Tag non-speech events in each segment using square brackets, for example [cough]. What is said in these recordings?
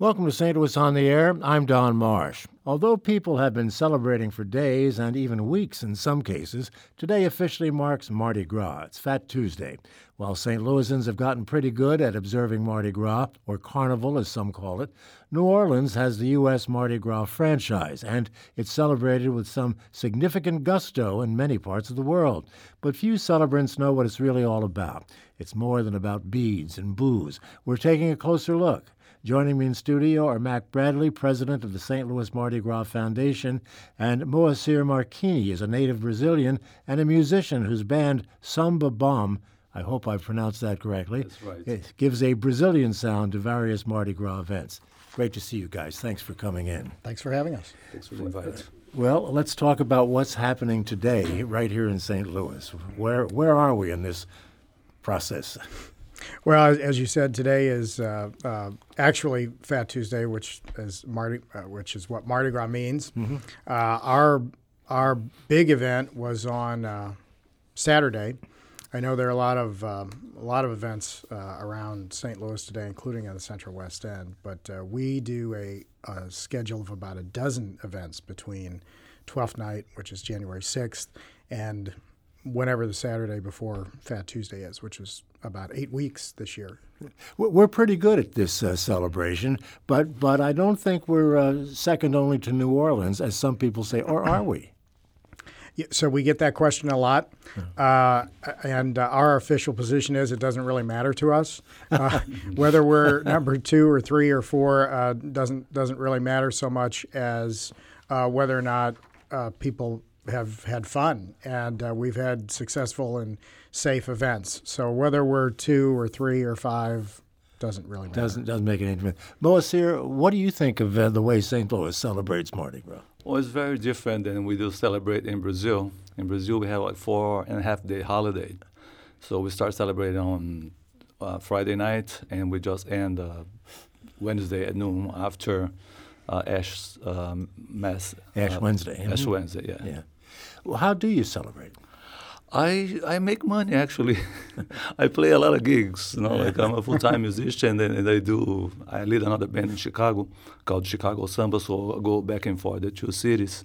Welcome to St. Louis on the Air. I'm Don Marsh. Although people have been celebrating for days and even weeks in some cases, today officially marks Mardi Gras. It's Fat Tuesday. While St. Louisans have gotten pretty good at observing Mardi Gras, or Carnival as some call it, New Orleans has the U.S. Mardi Gras franchise, and it's celebrated with some significant gusto in many parts of the world. But few celebrants know what it's really all about. It's more than about beads and booze. We're taking a closer look. Joining me in studio are Mac Bradley, president of the St. Louis Mardi Gras Foundation, and Moacir Marchini is a native Brazilian and a musician whose band Samba Bomb, I hope I've pronounced that correctly, That's right. it gives a Brazilian sound to various Mardi Gras events. Great to see you guys. Thanks for coming in. Thanks for having us. Thanks for inviting us. Well, let's talk about what's happening today right here in St. Louis. Where where are we in this process? Well, as- you said, today is uh, uh, actually Fat Tuesday, which is Mardi, uh, which is what Mardi Gras means. Uh, our our big event was on uh, Saturday. I know there are a lot of um, a lot of events uh, around St. Louis today, including in the Central West End. But uh, we do a, a schedule of about a dozen events between Twelfth Night, which is January sixth, and whenever the Saturday before Fat Tuesday is, which is about eight weeks this year. We're pretty good at this uh, celebration, but but I don't think we're uh, second only to New Orleans, as some people say, or are we? Yeah, so we get that question a lot, uh, and uh, our official position is it doesn't really matter to us uh, [laughs] whether we're [laughs] number two or three or four. Uh, doesn't doesn't really matter so much as uh, whether or not uh, people have had fun, and uh, we've had successful and safe events. So whether we're two or three or five doesn't really matter. Doesn't doesn't make any difference. Moacir, what do you think of uh, the way St. Louis celebrates Mardi Gras? Well, it's very different than we do celebrate in Brazil. In Brazil, we have like four and a half day holiday. So we start celebrating on uh, Friday night and we just end uh, Wednesday at noon after uh, Ash um, Mass. Ash uh, Wednesday. Ash Mhm. Wednesday, yeah. Yeah. Well, how do you celebrate? I I make money actually. [laughs] I play a lot of gigs. You know, like I'm a full time musician, and, and I do. I lead another band in Chicago called Chicago Samba, so I go back and forth the two cities.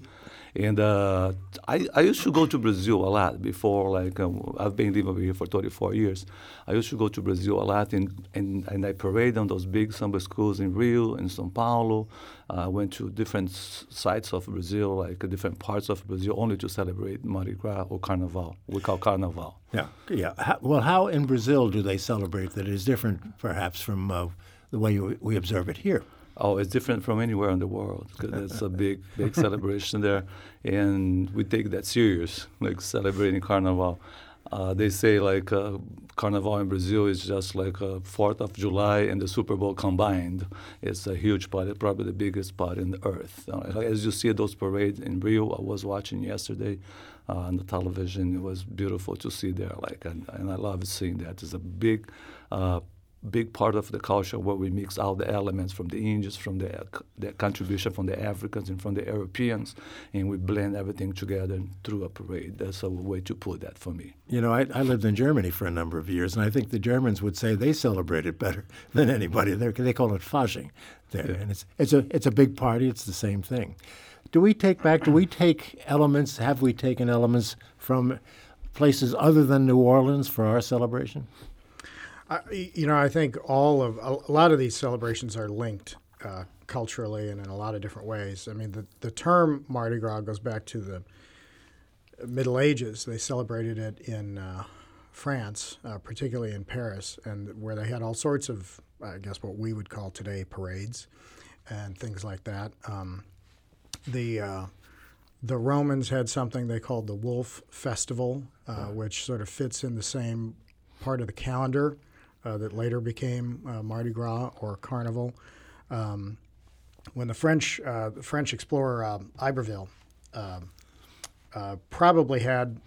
And uh, I I used to go to Brazil a lot before. Like um, I've been living over here for 34 years. I used to go to Brazil a lot, and and, and I parade on those big samba schools in Rio and São Paulo. I went to different sites of Brazil, like uh, different parts of Brazil, only to celebrate Mardi Gras or Carnival. We call Carnival. Yeah. Yeah. How, well, how in Brazil do they celebrate that is different, perhaps, from uh, the way we observe it here? Oh, it's different from anywhere in the world because it's a big, big [laughs] celebration there, and we take that serious, like celebrating Carnival. Uh, they say like uh, Carnival in Brazil is just like uh, Fourth of July and the Super Bowl combined. It's a huge party, probably the biggest party in the earth. Uh, as you see those parades in Rio, I was watching yesterday uh, on the television. It was beautiful to see there, like, and, and I love seeing that. It's a big. Big part of the culture where we mix all the elements from the Indians, from the, the contribution from the Africans and from the Europeans, and we blend everything together through a parade. That's a way to put that for me. You know, I, I lived in Germany for a number of years, and I think the Germans would say they celebrate it better [laughs] than anybody. They're, they call it Fasching there, and it's it's a it's a big party. It's the same thing. Do we take back? Do we take elements? Have we taken elements from places other than New Orleans for our celebration? I, you know, I think all of a lot of these celebrations are linked uh, culturally and in a lot of different ways. I mean, the, the term Mardi Gras goes back to the Middle Ages. They celebrated it in uh, France, uh, particularly in Paris, and where they had all sorts of, I guess, what we would call today parades and things like that. Um, the uh, the Romans had something they called the Wolf Festival, uh, which sort of fits in the same part of the calendar that later became uh, Mardi Gras or Carnival. Um, when the French uh, the French explorer um, Iberville um, uh, probably had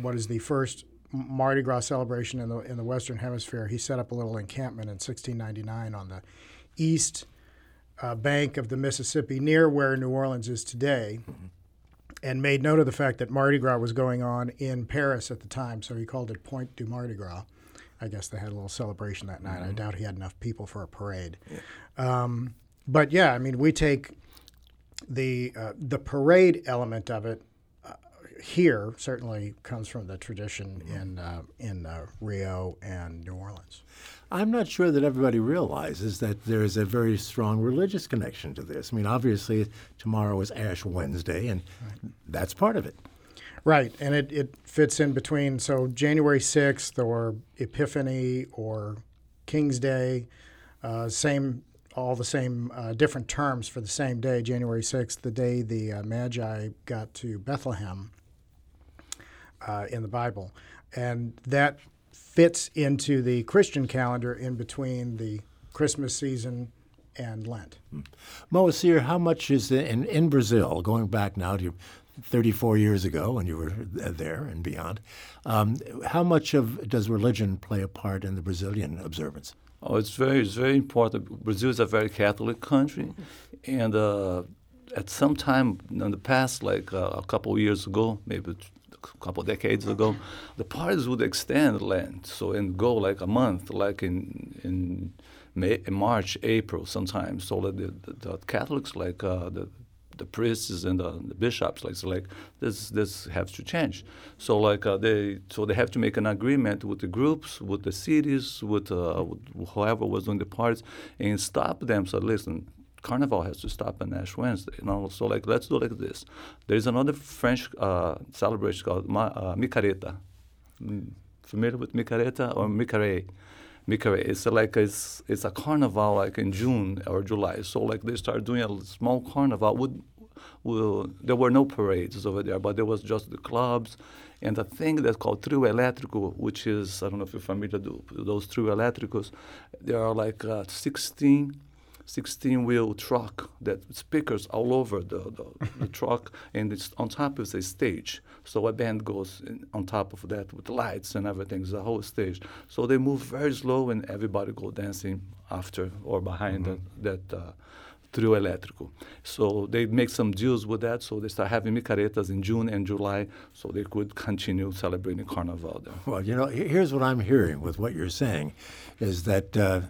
what is the first Mardi Gras celebration in the in the Western Hemisphere, he set up a little encampment in 1699 on the east uh, bank of the Mississippi, near where New Orleans is today, and made note of the fact that Mardi Gras was going on in Paris at the time. So he called it Point du Mardi Gras. I guess they had a little celebration that night. I doubt he had enough people for a parade. Um, but yeah, I mean, we take the uh, the parade element of it uh, here certainly comes from the tradition in uh, in uh, Rio and New Orleans. I'm not sure that everybody realizes that there is a very strong religious connection to this. I mean, obviously, tomorrow is Ash Wednesday, and right. that's part of it. Right, and it, it fits in between. So, January 6th or Epiphany or King's Day, uh, same all the same uh, different terms for the same day, January 6th, the day the uh, Magi got to Bethlehem uh, in the Bible. And that fits into the Christian calendar in between the Christmas season and Lent. Moacir, how much is in, in Brazil, going back now to 34 years ago when you were there and beyond, um, how much of does religion play a part in the Brazilian observance? Oh, it's very, it's very important. Brazil is a very Catholic country, and uh, at some time in the past, like uh, a couple years ago, maybe a couple decades ago, the parties would extend Lent, so and go like a month, like in in, May, March, April, sometimes. So that the, the Catholics, like uh, the the priests and the, the, bishops like so like this this has to change. So like uh, they so they have to make an agreement with the groups with the cities with, uh, with whoever was doing the parties and stop them. So listen carnival has to stop on ash wednesday you know? So like let's do like this. There's another french uh, celebration called Ma, uh, micareta. Mm, familiar with micareta or micare Mikare. It's like it's it's a carnival like in June or July. So like they start doing a small carnival. Would, there were no parades over there, but there was just the clubs and a thing that's called trio elétrico, which is I don't know if you're familiar with those trio elétricos. There are like uh, 16 16 wheel truck that speakers all over the, the, the truck and it's on top of the stage so a band goes in, on top of that with lights and everything it's a whole stage so they move very slow and everybody go dancing after or behind mm-hmm. that, that uh, trio elétrico. So they make some deals with that. So they start having micaretas in June and July, so they could continue celebrating Carnival there. Well, you know, here's what I'm hearing with what you're saying, is that uh,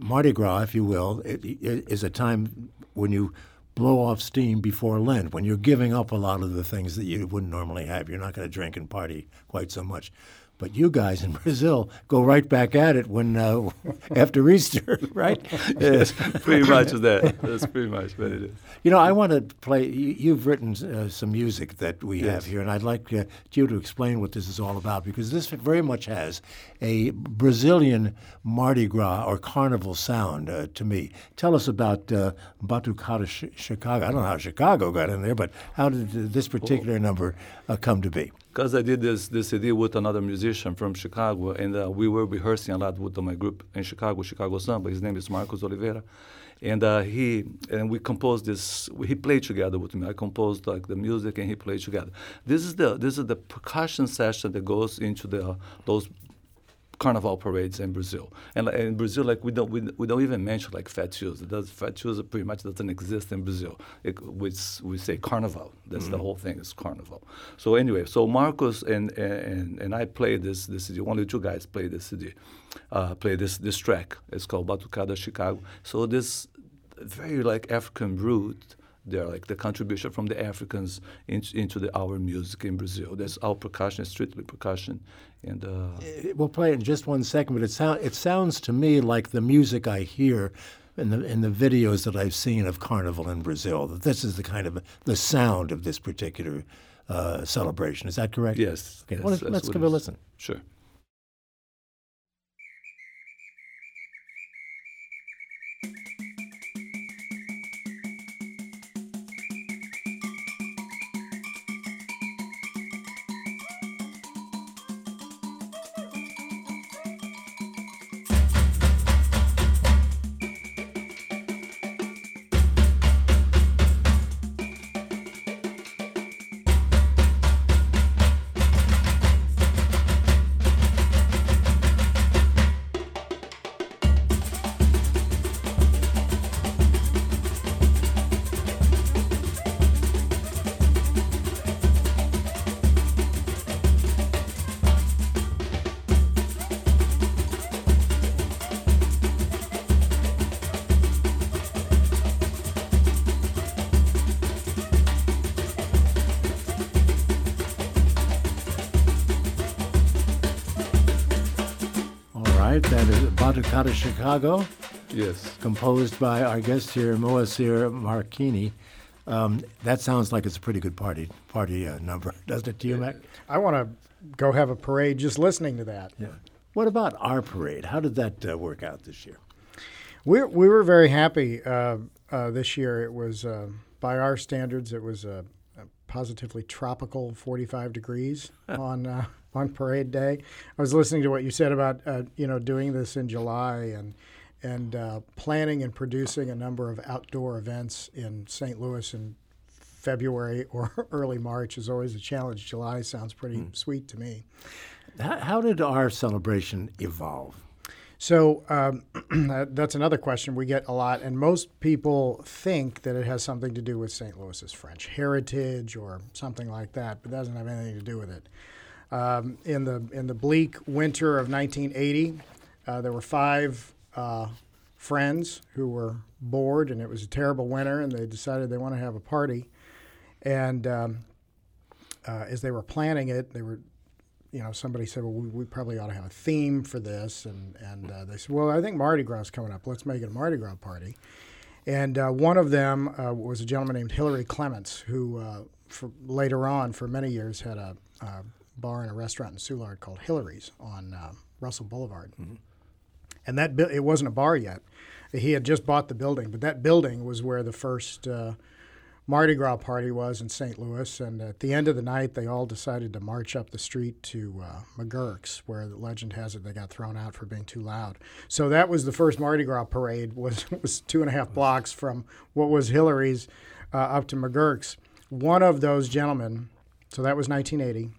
Mardi Gras, if you will, it, it is a time when you blow off steam before Lent, when you're giving up a lot of the things that you wouldn't normally have. You're not going to drink and party quite so much. But you guys in Brazil go right back at it when uh, [laughs] after Easter, [laughs] right? yes, pretty [laughs] much that. That's pretty much what it is. You know, I want to play. You, have written uh, some music that we yes. have here, and I'd like uh, you to explain what this is all about because this very much has a Brazilian Mardi Gras or carnival sound uh, to me. Tell us about uh, Batucada Chicago. I don't know how Chicago got in there, but how did this particular number uh, come to be? Because I did this this CD with another musician from Chicago, and uh, we were rehearsing a lot with my group in Chicago, Chicago Samba. His name is Marcos Oliveira, and uh, he and we composed this. He played together with me. I composed like the music, and he played together. This is the this is the percussion session that goes into the those carnival parades in Brazil. And in Brazil, like we don't we, we don't even mention like fat shoes. It does fat shoes pretty much doesn't exist in Brazil. It, we, we say carnival. That's mm-hmm. the whole thing is carnival. So anyway, so Marcos and and, and I played this this CD. Only two guys played this CD, uh, play this this track. It's called Batucada Chicago. So this very like African root they're like the contribution from the Africans in, into the our music in Brazil. That's all percussion, strictly percussion, and uh, we'll play it in just one second. But it sounds it sounds to me like the music I hear in the in the videos that I've seen of Carnival in Brazil. That this is the kind of the sound of this particular uh, celebration. Is that correct? Yes. Okay, well, let's give it a listen. Sure. That is Batucada Chicago, Yes. composed by our guest here, Moacir Marchini. Um, that sounds like it's a pretty good party party uh, number, doesn't it to you, Mac? I want to go have a parade just listening to that. Yeah. What about our parade? How did that uh, work out this year? We we were very happy uh, uh, this year. It was uh, by our standards, it was a, a positively tropical 45 degrees on uh, on parade day. I was listening to what you said about uh, you know doing this in July and and uh, planning and producing a number of outdoor events in St. Louis in February [laughs] or early March is always a challenge. July sounds pretty sweet to me. How, how did our celebration evolve? So um, [clears throat] that's another question we get a lot, and most people think that it has something to do with St. Louis's French heritage or something like that, but that doesn't have anything to do with it. Um, in the in the bleak winter of 1980, uh, there were five uh, friends who were bored, and it was a terrible winter, and they decided they want to have a party. And um, uh, as they were planning it, they were you know, somebody said, well, we, we probably ought to have a theme for this. And, and uh, they said, well, I think Mardi Gras is coming up. Let's make it a Mardi Gras party. And uh, one of them uh, was a gentleman named Hillary Clements, who uh, for, later on, for many years, had a, a bar and a restaurant in Soulard called Hillary's on uh, Russell Boulevard. And that bu- it wasn't a bar yet. He had just bought the building, but that building was where the first uh, Mardi Gras party was in St. Louis, and at the end of the night, they all decided to march up the street to uh, McGurk's, where the legend has it they got thrown out for being too loud. So that was the first Mardi Gras parade. [laughs] was was two and a half blocks from what was Hillary's uh, up to McGurk's. One of those gentlemen, so that was 1980.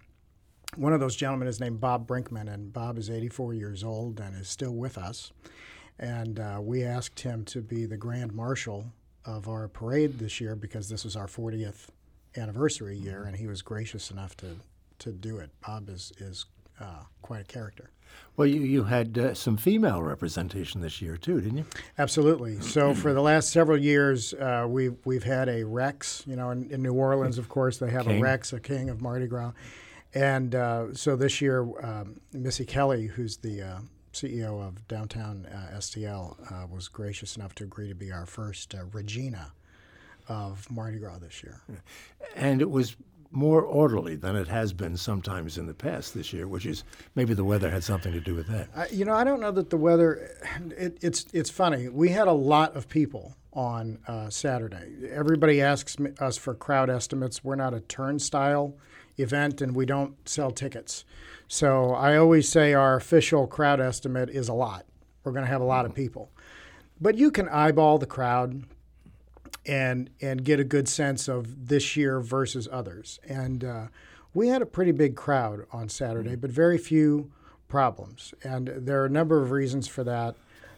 One of those gentlemen is named Bob Brinkman, and Bob is 84 years old and is still with us. And uh, we asked him to be the grand marshal of our parade this year because this was our 40th anniversary year, and he was gracious enough to, to do it. Bob is, is uh, quite a character. Well, you, you had uh, some female representation this year, too, didn't you? Absolutely. So for the last several years, uh, we've we've had a Rex. You know, in, in New Orleans, of course, they have King. a Rex, a king of Mardi Gras, and uh, so this year, um, Missy Kelley, who's the uh, CEO of Downtown uh, STL, uh, was gracious enough to agree to be our first uh, Regina of Mardi Gras this year. And it was more orderly than it has been sometimes in the past this year, which is maybe the weather had something to do with that. I, you know, I don't know that the weather. It, it's it's funny. We had a lot of people on uh, Saturday. Everybody asks me, us for crowd estimates. We're not a turnstile event, and we don't sell tickets. So I always say our official crowd estimate is a lot. We're going to have a lot of people, but you can eyeball the crowd and and get a good sense of this year versus others. And uh, we had a pretty big crowd on Saturday, but very few problems. And there are a number of reasons for that.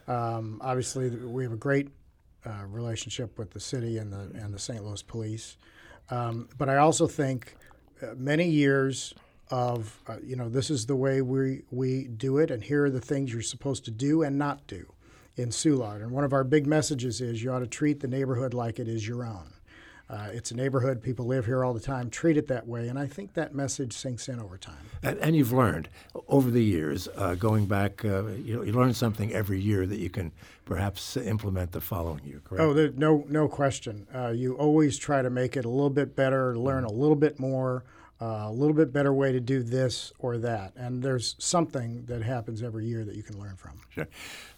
Um, obviously, we have a great uh, relationship with the city and the and the St. Louis Police. Um, but I also think uh, many years of uh, you know this is the way we we do it, and here are the things you're supposed to do and not do in Soulard. And one of our big messages is you ought to treat the neighborhood like it is your own. Uh, it's a neighborhood. People live here all the time. Treat it that way. And I think that message sinks in over time. And, and you've learned over the years, uh, going back, uh, you, know, you learn something every year that you can perhaps implement the following year, correct? Oh, there, no, no question. Uh, you always try to make it a little bit better, learn a little bit more, uh, a little bit better way to do this or that. And there's something that happens every year that you can learn from. Sure.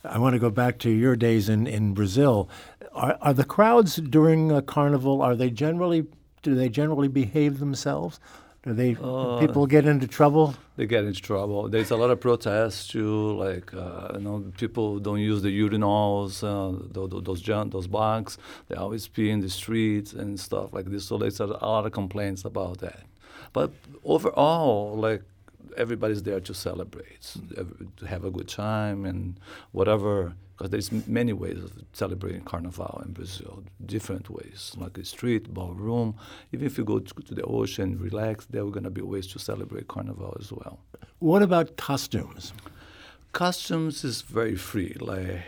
I want to go back to your days in, in Brazil. Are, are the crowds during a Carnival, are they generally, do they generally behave themselves? Do they, people get into trouble? They get into trouble. There's a lot of protests too, like uh, you know, people don't use the urinals, uh, those those, junk, those bags. They always pee in the streets and stuff like this. So there's a lot of complaints about that. But overall, like everybody's there to celebrate, to have a good time and whatever. Because there's many ways of celebrating Carnival in Brazil, different ways, like a street, ballroom. Even if you go to, to the ocean, relax, there are going to be ways to celebrate Carnival as well. What about costumes? Costumes is very free. Like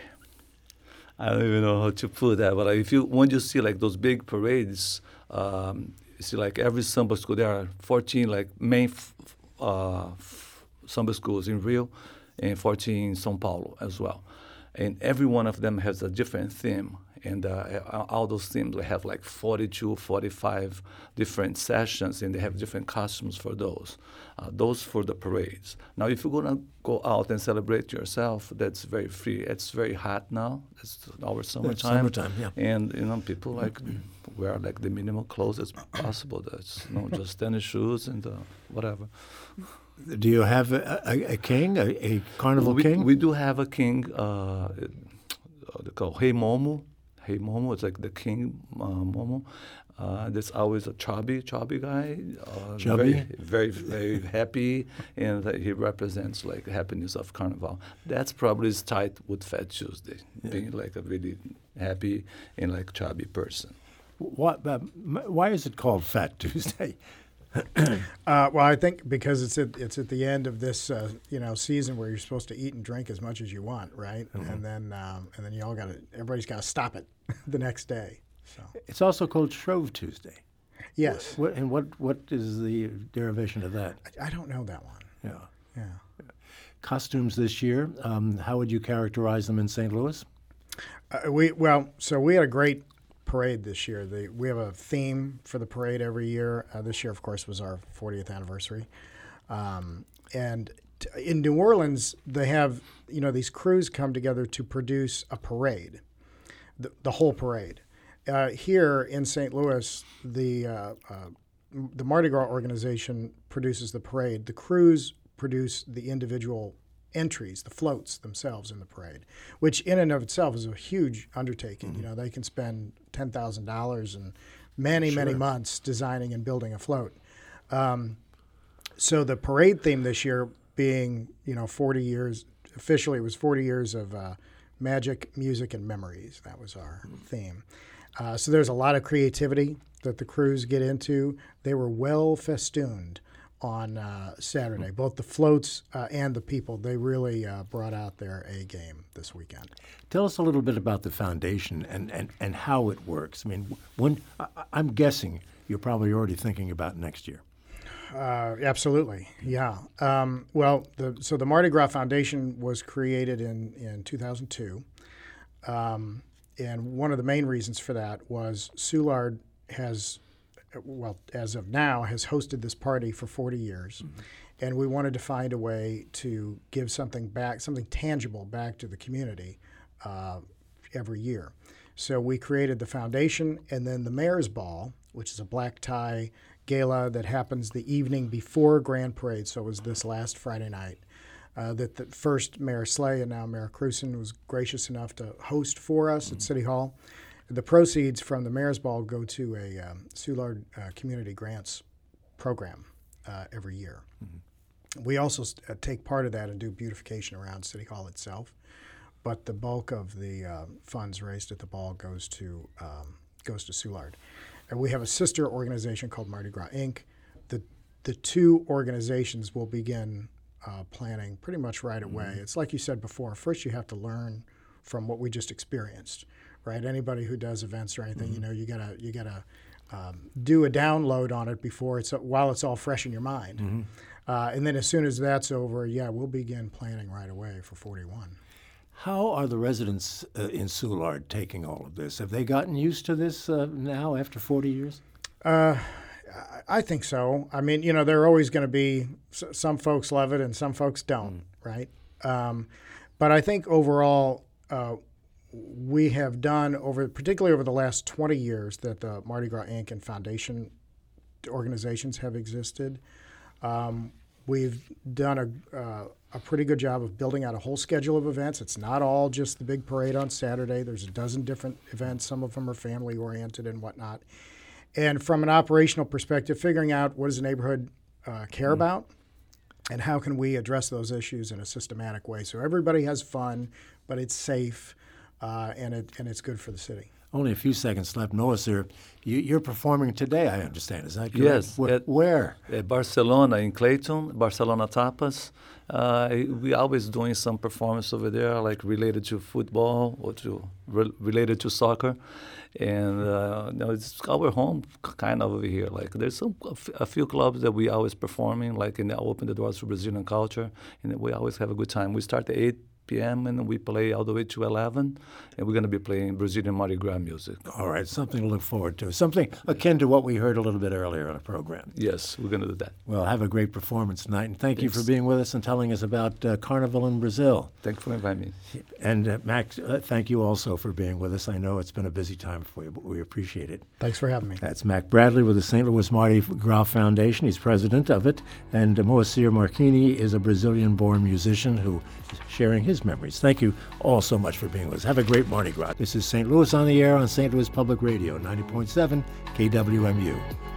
I don't even know how to put that, but if you when you see like those big parades, um, see like every samba school there are 14 like main uh, samba schools in Rio, and 14 in São Paulo as well. And every one of them has a different theme. And uh, all those themes, we have like 42, 45 different sessions, and they have different costumes for those. Uh, those for the parades. Now, if you're gonna go out and celebrate yourself, that's very free. It's very hot now. It's our summertime. summertime, yeah. And you know, people like wear like the minimal clothes as possible. That's you know, just tennis shoes and uh, whatever. Do you have a, a, a king, a, a carnival we, king? We do have a king. Uh, they call Rei Momo. Rei Momo. It's like the king uh, Momo. Uh, there's always a chubby, chubby guy. Uh, Chubby? Very, very, very happy, and uh, he represents like happiness of Carnival. That's probably his tied with Fat Tuesday, being like a really happy and like chubby person. What, uh, why is it called Fat Tuesday? [coughs] [coughs] Uh, well, I think because it's at it's at the end of this uh, you know season where you're supposed to eat and drink as much as you want, right? And then um, and then you all got to everybody's got to stop it [laughs] the next day. So It's also called Shrove Tuesday. yes, What, and what, what is the derivation of that? I, I don't know that one. Yeah. Yeah. Costumes this year, um, how would you characterize them in St. Louis? Uh, we well, so we had a great parade this year. The, we have a theme for the parade every year. Uh, this year, of course, was our 40th anniversary. Um, and t- in New Orleans, they have you know these crews come together to produce a parade, the, the whole parade. Uh, here in St. Louis, the uh, uh, the Mardi Gras organization produces the parade. The crews produce the individual entries, the floats themselves in the parade, which in and of itself is a huge undertaking. You know, they can spend ten thousand dollars and many many months designing and building a float. Um, so the parade theme this year being you know 40 years officially it was 40 years of uh, magic music and memories. That was our theme. Uh, so there's a lot of creativity that the crews get into. They were well festooned on uh, saturday. Both the floats uh, and the people they really uh, brought out their a game this weekend. Tell us a little bit about the foundation and, and, and how it works. I mean, when I, I'm guessing you're probably already thinking about next year. Uh, absolutely, yeah. Um, well, the, so the Mardi Gras Foundation was created in in 2002, um, and one of the main reasons for that was Soulard has, well, as of now, has hosted this party for 40 years, and we wanted to find a way to give something back, something tangible back to the community uh, every year. So we created the foundation, and then the Mayor's Ball, which is a black tie gala that happens the evening before Grand Parade. So it was this last Friday night. Uh, that the first Mayor Slay and now Mayor Krewson was gracious enough to host for us at City Hall. The proceeds from the Mayor's Ball go to a um, Soulard uh, Community Grants program uh, every year. We also s- uh, take part of that and do beautification around City Hall itself, but the bulk of the um funds raised at the ball goes to um, goes to Soulard. And we have a sister organization called Mardi Gras Inc. The the two organizations will begin uh, planning pretty much right away. It's like you said before. First, you have to learn from what we just experienced, right? Anybody who does events or anything, you know, you gotta you gotta um, do a download on it before it's while it's all fresh in your mind. Uh, and then as soon as that's over, yeah, we'll begin planning right away for 41. How are the residents uh, in Soulard taking all of this? Have they gotten used to this uh, now after 40 years? I- I think so. I mean, you know, there are always going to be s- some folks love it and some folks don't, right? Um, but I think overall, uh, we have done over, particularly over the last 20 years that the Mardi Gras Inc. and Foundation organizations have existed. Um, we've done a, uh, a pretty good job of building out a whole schedule of events. It's not all just the big parade on Saturday. There's a dozen different events. Some of them are family oriented and whatnot. And from an operational perspective, figuring out what does the neighborhood uh, care about and how can we address those issues in a systematic way so everybody has fun, but it's safe uh, and, it, and it's good for the city. Only a few seconds left. Moacir, you, are performing today, I understand. Is that correct? Yes. Where? At, where? At Barcelona, in Clayton, Barcelona Tapas. Uh, we always doing some performance over there, like related to football or to re- related to soccer, and uh, you know, it's our home kind of over here. Like there's some a, f- a few clubs that we always performing, like in the, open the doors for Brazilian culture, and we always have a good time. We start at eight p.m. and we play all the way to 11, and we're going to be playing Brazilian Mardi Gras music. All right, something to look forward to. Something akin to what we heard a little bit earlier on the program. Yes, we're going to do that. Well, have a great performance tonight, and thank Thanks. you for being with us and telling us about uh, Carnival in Brazil. Thanks for inviting me. And uh, Max, uh, thank you also for being with us. I know it's been a busy time for you, but we appreciate it. Thanks for having me. That's Mac Bradley with the St. Louis Mardi Gras Foundation. He's president of it, and Moacir Marchini is a Brazilian-born musician who is sharing his memories. Thank you all so much for being with us. Have a great Mardi Gras. This is St. Louis on the Air on St. Louis Public Radio, 90.7 KWMU.